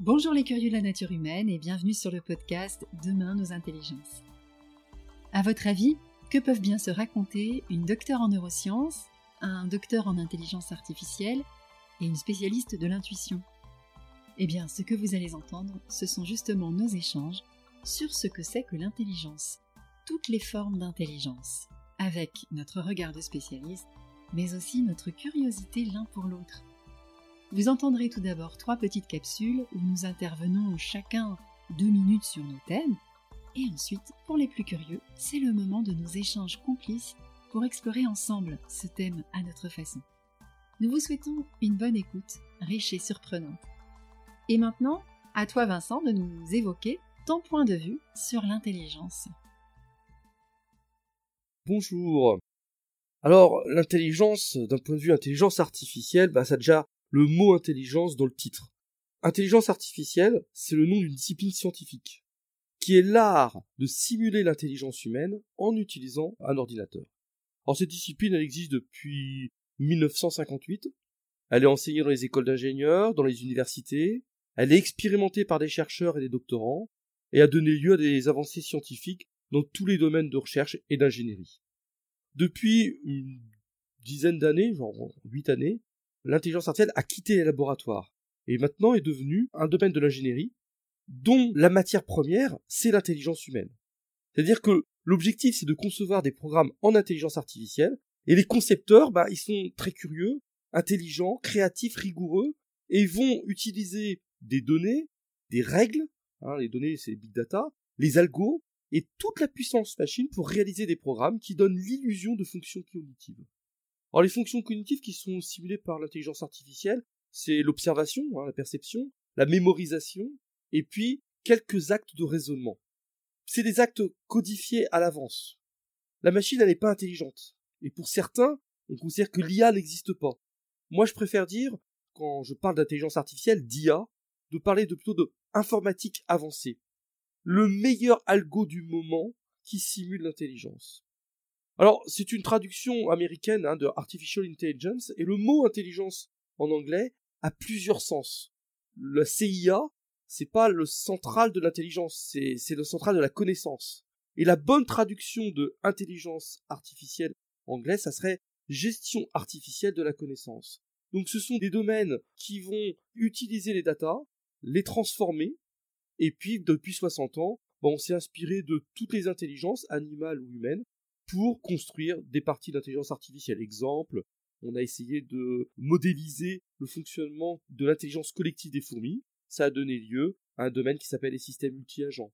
Bonjour les curieux de la nature humaine et bienvenue sur le podcast Demain nos intelligences. À votre avis, que peuvent bien se raconter une docteure en neurosciences, un docteur en intelligence artificielle et une spécialiste de l'intuition? Eh bien, ce que vous allez entendre, ce sont justement nos échanges sur ce que c'est que l'intelligence, toutes les formes d'intelligence, avec notre regard de spécialiste, mais aussi notre curiosité l'un pour l'autre. Vous entendrez tout d'abord trois petites capsules où nous intervenons chacun deux minutes sur nos thèmes, et ensuite, pour les plus curieux, c'est le moment de nos échanges complices pour explorer ensemble ce thème à notre façon. Nous vous souhaitons une bonne écoute, riche et surprenante. Et maintenant, à toi Vincent de nous évoquer ton point de vue sur l'intelligence. Bonjour. Alors, l'intelligence, d'un point de vue intelligence artificielle, bah, ça a déjà le mot intelligence dans le titre. Intelligence artificielle, c'est le nom d'une discipline scientifique, qui est l'art de simuler l'intelligence humaine en utilisant un ordinateur. Alors cette discipline, elle existe depuis 1958. Elle est enseignée dans les écoles d'ingénieurs, dans les universités. Elle est expérimentée par des chercheurs et des doctorants et a donné lieu à des avancées scientifiques dans tous les domaines de recherche et d'ingénierie. Depuis une dizaine d'années, genre huit années, l'intelligence artificielle a quitté les laboratoires et maintenant est devenue un domaine de l'ingénierie dont la matière première, c'est l'intelligence humaine. C'est-à-dire que l'objectif, c'est de concevoir des programmes en intelligence artificielle et les concepteurs, bah, ils sont très curieux, intelligents, créatifs, rigoureux et vont utiliser des données, des règles, hein, les données c'est big data, les algos et toute la puissance machine pour réaliser des programmes qui donnent l'illusion de fonctions cognitives. Alors les fonctions cognitives qui sont simulées par l'intelligence artificielle, c'est l'observation, hein, la perception, la mémorisation, et puis quelques actes de raisonnement. C'est des actes codifiés à l'avance. La machine, elle n'est pas intelligente. Et pour certains, on considère que l'IA n'existe pas. Moi, je préfère dire, quand je parle d'intelligence artificielle, d'IA, de parler de plutôt de informatique avancée le meilleur algo du moment qui simule l'intelligence. Alors, c'est une traduction américaine hein, de Artificial Intelligence, et le mot intelligence en anglais a plusieurs sens. La CIA, c'est pas le central de l'intelligence, c'est le central de la connaissance. Et la bonne traduction de intelligence artificielle anglais, ça serait gestion artificielle de la connaissance. Donc ce sont des domaines qui vont utiliser les datas, les transformer, et puis, depuis 60 ans, bah, on s'est inspiré de toutes les intelligences, animales ou humaines, pour construire des parties d'intelligence artificielle. Exemple, on a essayé de modéliser le fonctionnement de l'intelligence collective des fourmis. Ça a donné lieu à un domaine qui s'appelle les systèmes multi-agents.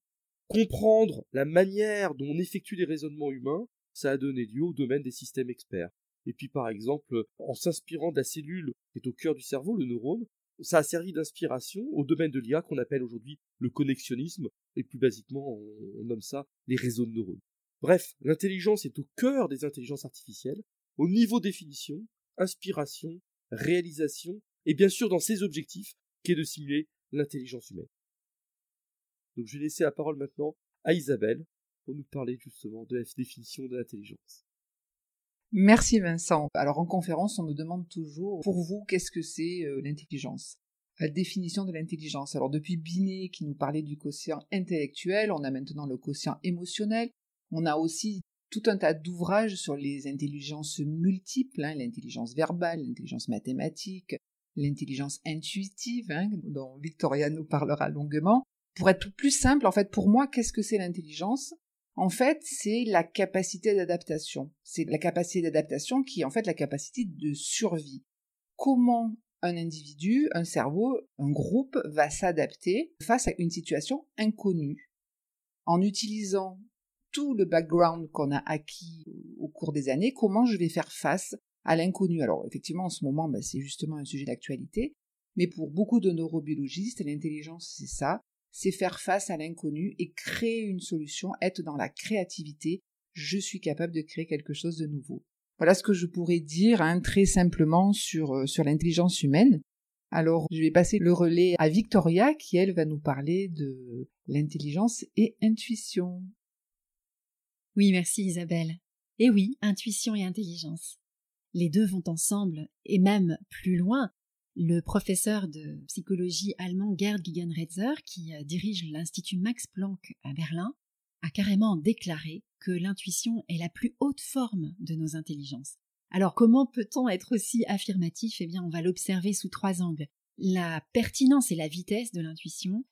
Comprendre la manière dont on effectue les raisonnements humains, ça a donné lieu au domaine des systèmes experts. Et puis par exemple, en s'inspirant de la cellule qui est au cœur du cerveau, le neurone, ça a servi d'inspiration au domaine de l'IA qu'on appelle aujourd'hui le connexionnisme, et plus basiquement, on, nomme ça les réseaux de neurones. Bref, l'intelligence est au cœur des intelligences artificielles, au niveau définition, inspiration, réalisation, et bien sûr dans ses objectifs, qui est de simuler l'intelligence humaine. Donc je vais laisser la parole maintenant à Isabelle pour nous parler justement de la définition de l'intelligence. Merci Vincent. Alors en conférence, on me demande toujours, pour vous, qu'est-ce que c'est euh, l'intelligence? La définition de l'intelligence. Alors depuis Binet qui nous parlait du quotient intellectuel, on a maintenant le quotient émotionnel. On a aussi tout un tas d'ouvrages sur les intelligences multiples, hein, l'intelligence verbale, l'intelligence mathématique, l'intelligence intuitive, hein, dont Victoria nous parlera longuement. Pour être plus simple, en fait, pour moi, qu'est-ce que c'est l'intelligence? En fait, c'est la capacité d'adaptation. C'est la capacité d'adaptation qui est en fait la capacité de survie. Comment un individu, un cerveau, un groupe va s'adapter face à une situation inconnue? En utilisant tout le background qu'on a acquis au cours des années, comment je vais faire face à l'inconnu. Alors effectivement, en ce moment, ben, c'est justement un sujet d'actualité, mais pour beaucoup de neurobiologistes, l'intelligence, c'est ça, c'est faire face à l'inconnu et créer une solution, être dans la créativité. Je suis capable de créer quelque chose de nouveau. Voilà ce que je pourrais dire hein, très simplement sur, euh, sur l'intelligence humaine. Alors, je vais passer le relais à Victoria qui, elle, va nous parler de l'intelligence et intuition. Oui, merci Isabelle. Et oui, intuition et intelligence. Les deux vont ensemble, et même plus loin, Le professeur de psychologie allemand Gerd Gigenretzer, qui euh, dirige l'Institut Max Planck à Berlin, a carrément déclaré que l'intuition est la plus haute forme de nos intelligences. Alors comment peut-on être aussi affirmatif? Eh bien, on va l'observer sous trois angles. La pertinence et la vitesse de l'intuition,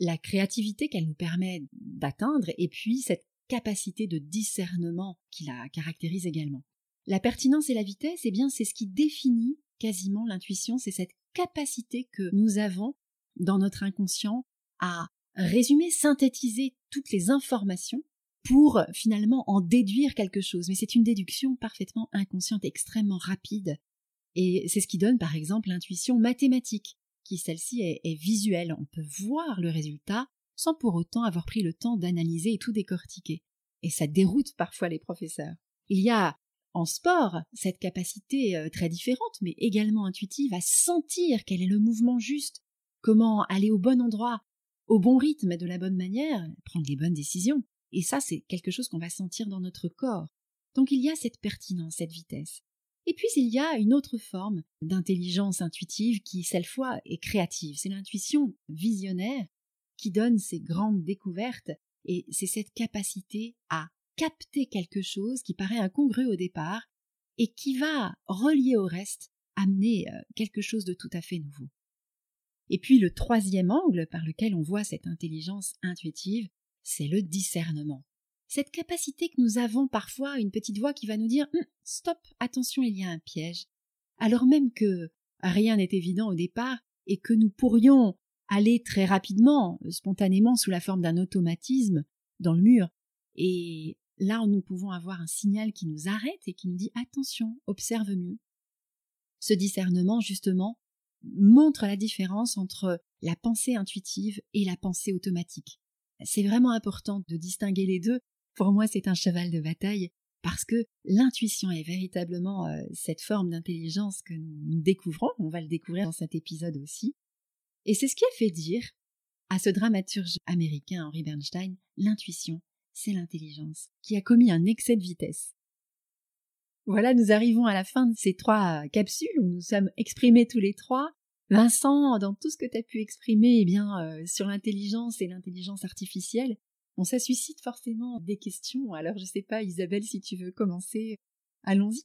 la créativité qu'elle nous permet d'atteindre, et puis cette capacité de discernement qui la caractérise également. La pertinence et la vitesse, eh bien, c'est ce qui définit quasiment l'intuition, c'est cette capacité que nous avons dans notre inconscient à résumer, synthétiser toutes les informations pour finalement en déduire quelque chose. Mais c'est une déduction parfaitement inconsciente, extrêmement rapide. Et c'est ce qui donne par exemple l'intuition mathématique, qui celle-ci est, est, visuelle. On peut voir le résultat sans pour autant avoir pris le temps d'analyser et tout décortiquer. Et ça déroute parfois les professeurs. Il y a en sport cette capacité euh, très différente, mais également intuitive, à sentir quel est le mouvement juste, comment aller au bon endroit, au bon rythme et de la bonne manière, prendre les bonnes décisions. Et ça, c'est quelque chose qu'on va sentir dans notre corps. Donc il y a cette pertinence, cette vitesse. Et puis il y a une autre forme d'intelligence intuitive qui, cette fois, est créative. C'est l'intuition visionnaire qui donne ces grandes découvertes et c'est cette capacité à capter quelque chose qui paraît incongru au départ et qui va, relier au reste, amener euh, quelque chose de tout à fait nouveau. Et puis le troisième angle par lequel on voit cette intelligence intuitive, c'est le discernement. Cette capacité que nous avons parfois, une petite voix qui va nous dire hum, Stop, attention, il y a un piège. Alors même que rien n'est évident au départ et que nous pourrions aller très rapidement, spontanément, sous la forme d'un automatisme, dans le mur. Et là, nous pouvons avoir un signal qui nous arrête et qui nous dit attention, observe mieux. Ce discernement, justement, montre la différence entre la pensée intuitive et la pensée automatique. C'est vraiment important de distinguer les deux. Pour moi, c'est un cheval de bataille parce que l'intuition est véritablement euh, cette forme d'intelligence que nous découvrons. On va le découvrir dans cet épisode aussi. Et c'est ce qui a fait dire à ce dramaturge américain Henry Bernstein, l'intuition, c'est l'intelligence, qui a commis un excès de vitesse. Voilà, nous arrivons à la fin de ces trois capsules où nous sommes exprimés tous les trois. Vincent, dans tout ce que tu as pu exprimer eh bien, euh, sur l'intelligence et l'intelligence artificielle, on ça suscite forcément des questions. Alors, je ne sais pas, Isabelle, si tu veux commencer, allons-y.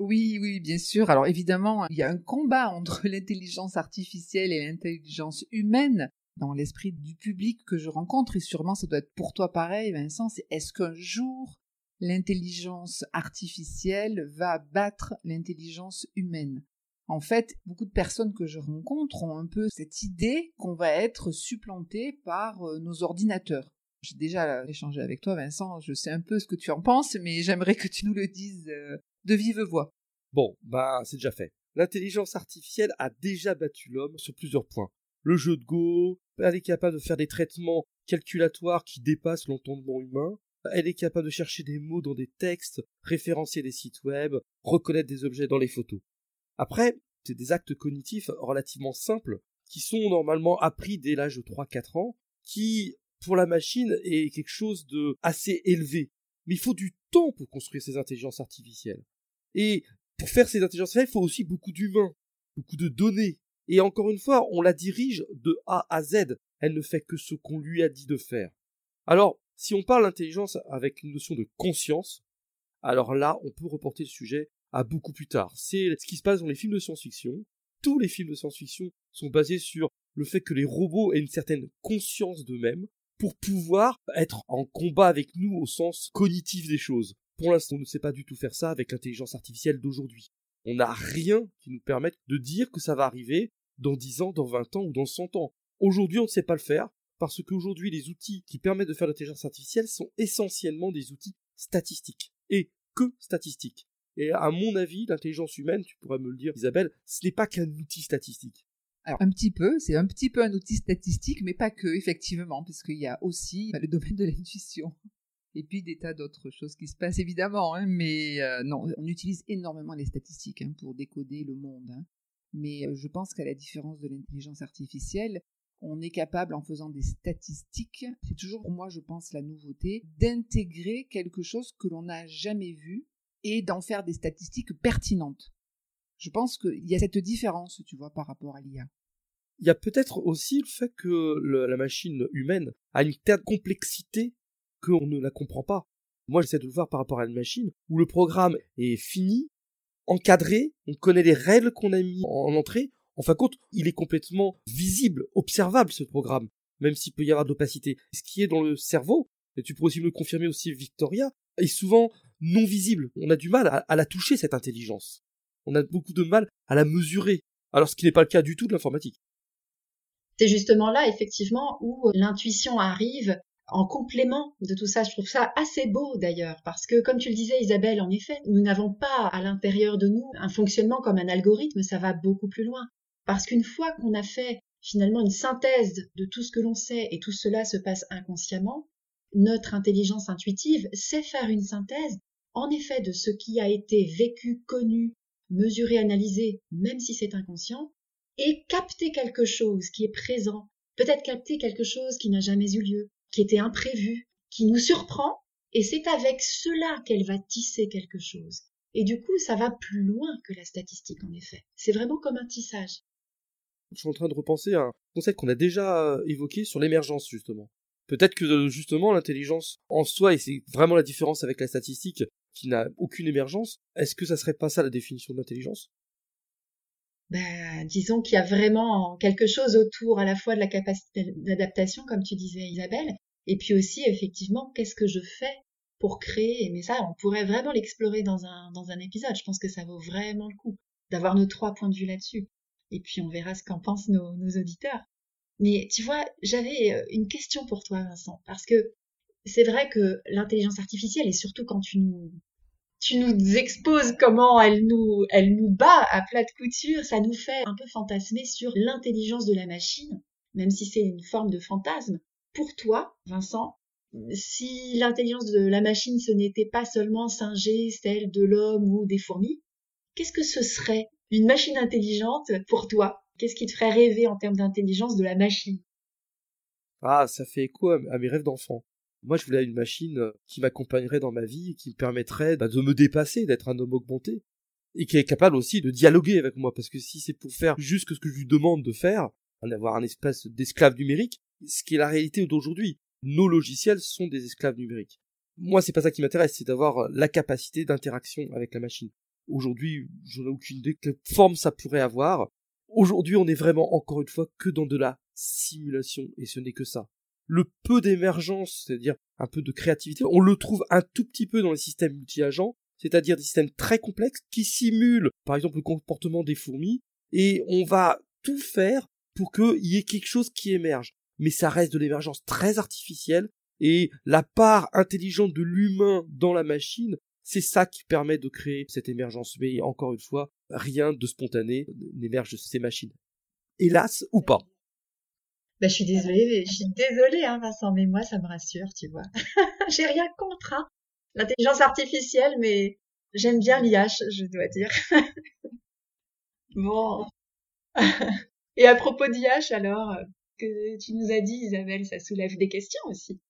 Oui, oui, bien sûr. Alors évidemment, il y a un combat entre l'intelligence artificielle et l'intelligence humaine dans l'esprit du public que je rencontre, et sûrement ça doit être pour toi pareil, Vincent, est-ce qu'un jour l'intelligence artificielle va battre l'intelligence humaine? En fait, beaucoup de personnes que je rencontre ont un peu cette idée qu'on va être supplanté par euh, nos ordinateurs. J'ai déjà échangé avec toi, Vincent, je sais un peu ce que tu en penses, mais j'aimerais que tu nous le dises euh, de vive voix. Bon, bah c'est déjà fait. L'intelligence artificielle a déjà battu l'homme sur plusieurs points. Le jeu de Go, elle est capable de faire des traitements calculatoires qui dépassent l'entendement humain, elle est capable de chercher des mots dans des textes, référencier des sites web, reconnaître des objets dans les photos. Après, c'est des actes cognitifs relativement simples qui sont normalement appris dès l'âge de 3-4 ans, qui, pour la machine, est quelque chose de assez élevé. Mais il faut du temps pour construire ces intelligences artificielles. Et pour faire ces intelligences artificielles, il faut aussi beaucoup d'humains, beaucoup de données. Et encore une fois, on la dirige de A à Z. Elle ne fait que ce qu'on lui a dit de faire. Alors, si on parle d'intelligence avec une notion de conscience, alors là, on peut reporter le sujet à beaucoup plus tard. C'est ce qui se passe dans les films de science-fiction. Tous les films de science-fiction sont basés sur le fait que les robots aient une certaine conscience d'eux-mêmes pour pouvoir être en combat avec nous au sens cognitif des choses. Pour l'instant, on ne sait pas du tout faire ça avec l'intelligence artificielle d'aujourd'hui. On n'a rien qui nous permette de dire que ça va arriver dans 10 ans, dans 20 ans ou dans 100 ans. Aujourd'hui, on ne sait pas le faire parce qu'aujourd'hui, les outils qui permettent de faire l'intelligence artificielle sont essentiellement des outils statistiques. Et que statistiques. Et à mon avis, l'intelligence humaine, tu pourrais me le dire, Isabelle, ce n'est pas qu'un outil statistique. Alors un petit peu, c'est un petit peu un outil statistique, mais pas que, effectivement, puisqu'il y a aussi le domaine de l'intuition et puis des tas d'autres choses qui se passent évidemment, hein, mais euh, non, on utilise énormément les statistiques hein, pour décoder le monde. Hein. Mais euh, je pense qu'à la différence de l'intelligence artificielle, on est capable, en faisant des statistiques, c'est toujours pour moi, je pense, la nouveauté, d'intégrer quelque chose que l'on n'a jamais vu et d'en faire des statistiques pertinentes. Je pense qu'il y a cette différence, tu vois, par rapport à l'IA. Il y a peut-être aussi le fait que la machine humaine a une telle complexité qu'on ne la comprend pas. Moi, j'essaie de le voir par rapport à une machine où le programme est fini, encadré, on connaît les règles qu'on a mis en entrée. En fin de compte, il est complètement visible, observable ce programme, même s'il peut y avoir de l'opacité. Ce qui est dans le cerveau, et tu pourrais aussi me le confirmer aussi Victoria, est souvent non visible. On a du mal à, la toucher, cette intelligence. On a beaucoup de mal à la mesurer, alors ce qui n'est pas le cas du tout de l'informatique. C'est justement là, effectivement, où l'intuition arrive en complément de tout ça. Je trouve ça assez beau d'ailleurs, parce que comme tu le disais Isabelle, en effet, nous n'avons pas à l'intérieur de nous un fonctionnement comme un algorithme, ça va beaucoup plus loin. Parce qu'une fois qu'on a fait finalement une synthèse de tout ce que l'on sait et tout cela se passe inconsciemment, notre intelligence intuitive sait faire une synthèse, en effet, de ce qui a été vécu, connu, mesuré, analysé, même si c'est inconscient, et capter quelque chose qui est présent, peut-être capter quelque chose qui n'a jamais eu lieu, qui était imprévu, qui nous surprend, et c'est avec cela qu'elle va tisser quelque chose. Et du coup, ça va plus loin que la statistique, en effet. C'est vraiment comme un tissage. Je suis en train de repenser à un concept qu'on a déjà évoqué sur l'émergence, justement. Peut-être que justement l'intelligence en soi, et c'est vraiment la différence avec la statistique qui n'a aucune émergence, est-ce que ça serait pas ça la définition de l'intelligence? Ben, disons qu'il y a vraiment quelque chose autour à la fois de la capacité d'adaptation, comme tu disais Isabelle, et puis aussi effectivement qu'est-ce que je fais pour créer. Mais ça, on pourrait vraiment l'explorer dans un, dans un épisode. Je pense que ça vaut vraiment le coup d'avoir nos trois points de vue là-dessus. Et puis on verra ce qu'en pensent nos, nos auditeurs. Mais tu vois, j'avais euh, une question pour toi, Vincent, parce que c'est vrai que l'intelligence artificielle, et surtout quand tu nous, tu nous exposes comment elle nous, elle nous bat à plat de couture, ça nous fait un peu fantasmer sur l'intelligence de la machine, même si c'est une forme de fantasme. Pour toi, Vincent, si l'intelligence de la machine, ce n'était pas seulement singer celle de l'homme ou des fourmis, qu'est-ce que ce serait une machine intelligente pour toi? Qu'est-ce qui te ferait rêver en termes d'intelligence de la machine? Ah, ça fait écho à mes rêves d'enfant. Moi, je voulais une machine euh, qui m'accompagnerait dans ma vie, qui me permettrait bah, de me dépasser, d'être un homme augmenté, et qui est capable aussi de dialoguer avec moi, parce que si c'est pour faire juste ce que je lui demande de faire, avoir un espèce d'esclave numérique, ce qui est la réalité d'aujourd'hui. Nos logiciels sont des esclaves numériques. Moi, c'est pas ça qui m'intéresse, c'est d'avoir la capacité d'interaction avec la machine. Aujourd'hui, je n'ai aucune idée quelle forme ça pourrait avoir. Aujourd'hui, on est vraiment encore une fois que dans de la simulation, et ce n'est que ça. Le peu d'émergence, c'est-à-dire un peu de créativité, on le trouve un tout petit peu dans les systèmes multi-agents, c'est-à-dire des systèmes très complexes qui simulent, par exemple, le comportement des fourmis, et on va tout faire pour qu'il y ait quelque chose qui émerge. Mais ça reste de l'émergence très artificielle, et la part intelligente de l'humain dans la machine c'est ça qui permet de créer cette émergence. Mais encore une fois, rien de spontané n'émerge de ces machines. Hélas ou pas. Ben, je suis désolée, je suis désolée, hein, Vincent, mais moi, ça me rassure, tu vois. J'ai rien contre, hein, l'intelligence artificielle, mais j'aime bien l'IH, je dois dire. bon. Et à propos d'IH, alors, que tu nous as dit, Isabelle, ça soulève des questions aussi.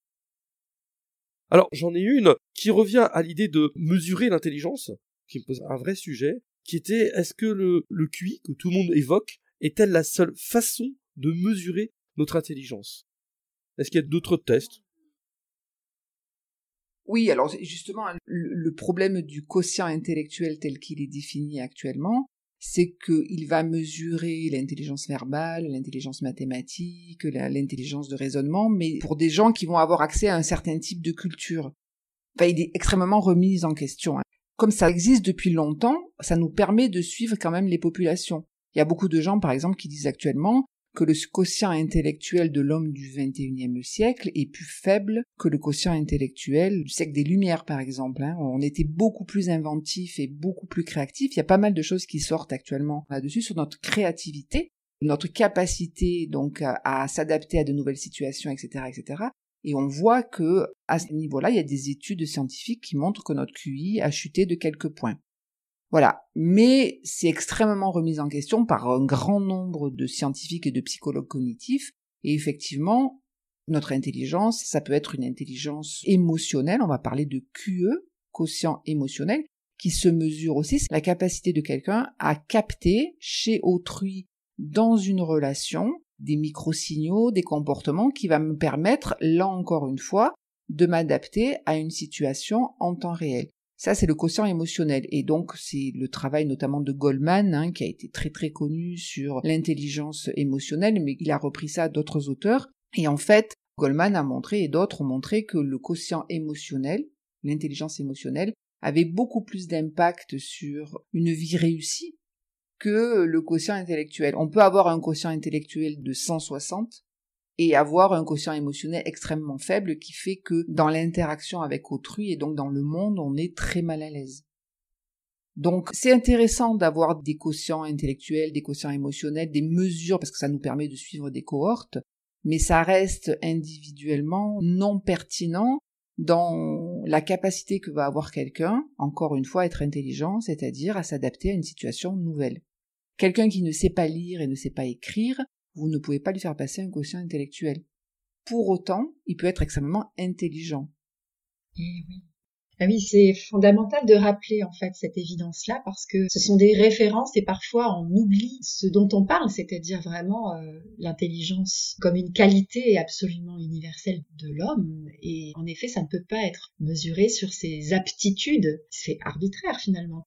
Alors j'en ai une qui revient à l'idée de mesurer l'intelligence, qui me pose un vrai sujet, qui était est-ce que le, le QI que tout le monde évoque est-elle la seule façon de mesurer notre intelligence Est-ce qu'il y a d'autres tests? Oui, alors justement, le problème du quotient intellectuel tel qu'il est défini actuellement, c'est qu'il va mesurer l'intelligence verbale, l'intelligence mathématique, l'intelligence de raisonnement, mais pour des gens qui vont avoir accès à un certain type de culture. Enfin, il est extrêmement remis en question. Hein. Comme ça existe depuis longtemps, ça nous permet de suivre quand même les populations. Il y a beaucoup de gens, par exemple, qui disent actuellement que le quotient intellectuel de l'homme du XXIe siècle est plus faible que le quotient intellectuel du siècle des Lumières, par exemple. Hein. On était beaucoup plus inventif et beaucoup plus créatif. Il y a pas mal de choses qui sortent actuellement là-dessus sur notre créativité, notre capacité donc à, s'adapter à de nouvelles situations, etc., etc. Et on voit que à ce niveau-là, il y a des études scientifiques qui montrent que notre QI a chuté de quelques points. Voilà. Mais c'est extrêmement remis en question par un grand nombre de scientifiques et de psychologues cognitifs. Et effectivement, notre intelligence, ça peut être une intelligence émotionnelle. On va parler de QE, quotient émotionnel, qui se mesure aussi, c'est la capacité de quelqu'un à capter chez autrui dans une relation des micro-signaux, des comportements qui va me permettre, là encore une fois, de m'adapter à une situation en temps réel. Ça, c'est le quotient émotionnel. Et donc, c'est le travail notamment de Goldman, hein, qui a été très très connu sur l'intelligence émotionnelle, mais il a repris ça d'autres auteurs. Et en fait, Goldman a montré, et d'autres ont montré, que le quotient émotionnel, l'intelligence émotionnelle, avait beaucoup plus d'impact sur une vie réussie que le quotient intellectuel. On peut avoir un quotient intellectuel de 160 et avoir un quotient émotionnel extrêmement faible qui fait que dans l'interaction avec autrui et donc dans le monde, on est très mal à l'aise. Donc c'est intéressant d'avoir des quotients intellectuels, des quotients émotionnels, des mesures parce que ça nous permet de suivre des cohortes, mais ça reste individuellement non pertinent dans la capacité que va avoir quelqu'un, encore une fois, à être intelligent, c'est-à-dire à s'adapter à une situation nouvelle. Quelqu'un qui ne sait pas lire et ne sait pas écrire, vous ne pouvez pas lui faire passer un quotient intellectuel. Pour autant, il peut être extrêmement intelligent. Eh oui. Ah oui, c'est fondamental de rappeler en fait cette évidence-là parce que ce sont des références et parfois on oublie ce dont on parle, c'est-à-dire vraiment euh, l'intelligence comme une qualité absolument universelle de l'homme. Et en effet, ça ne peut pas être mesuré sur ses aptitudes. C'est arbitraire finalement.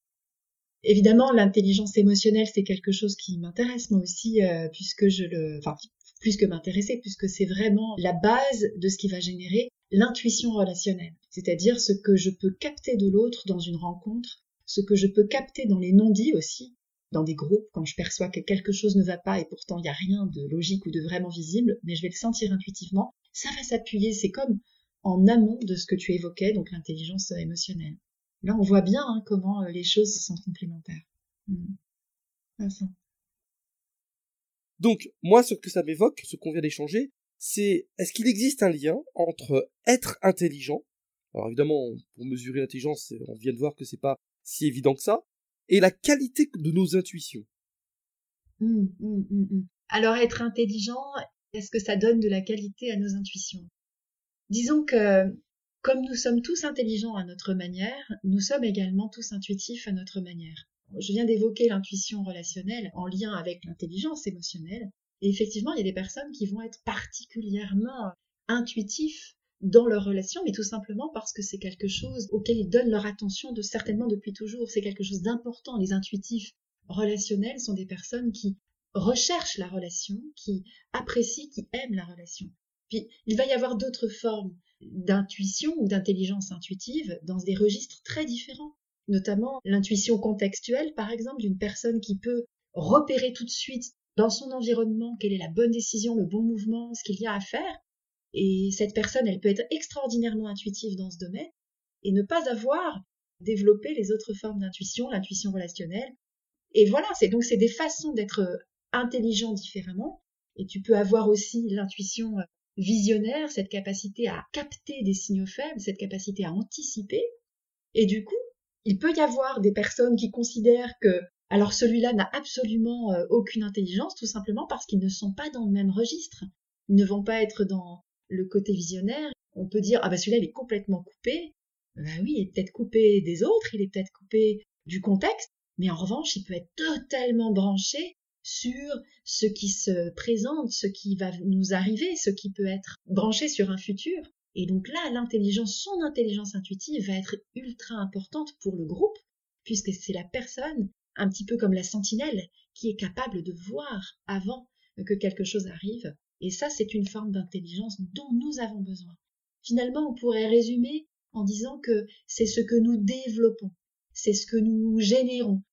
Évidemment, l'intelligence émotionnelle, c'est quelque chose qui m'intéresse moi aussi, euh, puisque je le, enfin, plus que m'intéresser, puisque c'est vraiment la base de ce qui va générer l'intuition relationnelle, c'est-à-dire ce que je peux capter de l'autre dans une rencontre, ce que je peux capter dans les non-dits aussi, dans des groupes, quand je perçois que quelque chose ne va pas et pourtant il n'y a rien de logique ou de vraiment visible, mais je vais le sentir intuitivement, ça va s'appuyer, c'est comme en amont de ce que tu évoquais, donc l'intelligence émotionnelle. Là, on voit bien hein, comment euh, les choses sont complémentaires. Hmm. Donc, moi, ce que ça m'évoque, ce qu'on vient d'échanger, c'est est-ce qu'il existe un lien entre être intelligent, alors évidemment, pour mesurer l'intelligence, on vient de voir que c'est pas si évident que ça, et la qualité de nos intuitions. Hmm, hmm, alors, être intelligent, est-ce que ça donne de la qualité à nos intuitions? Disons que comme nous sommes tous intelligents à notre manière, nous sommes également tous intuitifs à notre manière. Je viens d'évoquer l'intuition relationnelle en lien avec l'intelligence émotionnelle. Et effectivement, il y a des personnes qui vont être particulièrement intuitifs dans leur relation, mais tout simplement parce que c'est quelque chose auquel ils donnent leur attention de certainement depuis toujours. C'est quelque chose d'important. Les intuitifs relationnels sont des personnes qui recherchent la relation, qui apprécient, qui aiment la relation. Puis il va y avoir d'autres formes d'intuition ou d'intelligence intuitive dans des registres très différents, notamment l'intuition contextuelle, par exemple, d'une personne qui peut repérer tout de suite dans son environnement quelle est la bonne décision, le bon mouvement, ce qu'il y a à faire. Et cette personne, elle peut être extraordinairement intuitive dans ce domaine et ne pas avoir développé les autres formes d'intuition, l'intuition relationnelle. Et voilà, c'est donc c'est des façons d'être intelligent différemment. Et tu peux avoir aussi l'intuition visionnaire, cette capacité à capter des signaux faibles, cette capacité à anticiper. Et du coup, il peut y avoir des personnes qui considèrent que alors celui-là n'a absolument euh, aucune intelligence, tout simplement parce qu'ils ne sont pas dans le même registre. Ils ne vont pas être dans le côté visionnaire. On peut dire ah bah celui-là il est complètement coupé. Bah oui, il est peut-être coupé des autres, il est peut-être coupé du contexte, mais en revanche, il peut être totalement branché sur ce qui se présente, ce qui va nous arriver, ce qui peut être branché sur un futur. Et donc là, l'intelligence, son intelligence intuitive va être ultra importante pour le groupe, puisque c'est la personne, un petit peu comme la sentinelle, qui est capable de voir avant que quelque chose arrive. Et ça, c'est une forme d'intelligence dont nous avons besoin. Finalement, on pourrait résumer en disant que c'est ce que nous développons, c'est ce que nous générons,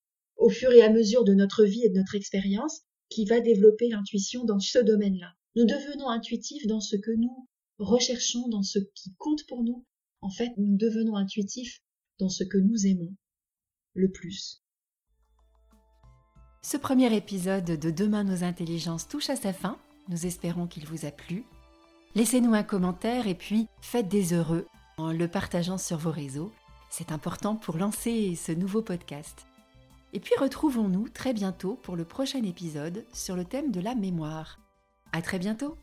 au fur et à mesure de notre vie et de notre expérience qui va développer l'intuition dans ce domaine-là. Nous devenons intuitifs dans ce que nous recherchons, dans ce qui compte pour nous. En fait, nous devenons intuitifs dans ce que nous aimons le plus. Ce premier épisode de Demain nos intelligences touche à sa fin. Nous espérons qu'il vous a plu. Laissez-nous un commentaire et puis faites des heureux en le partageant sur vos réseaux. C'est important pour lancer ce nouveau podcast. Et puis retrouvons-nous très bientôt pour le prochain épisode sur le thème de la mémoire. À très bientôt!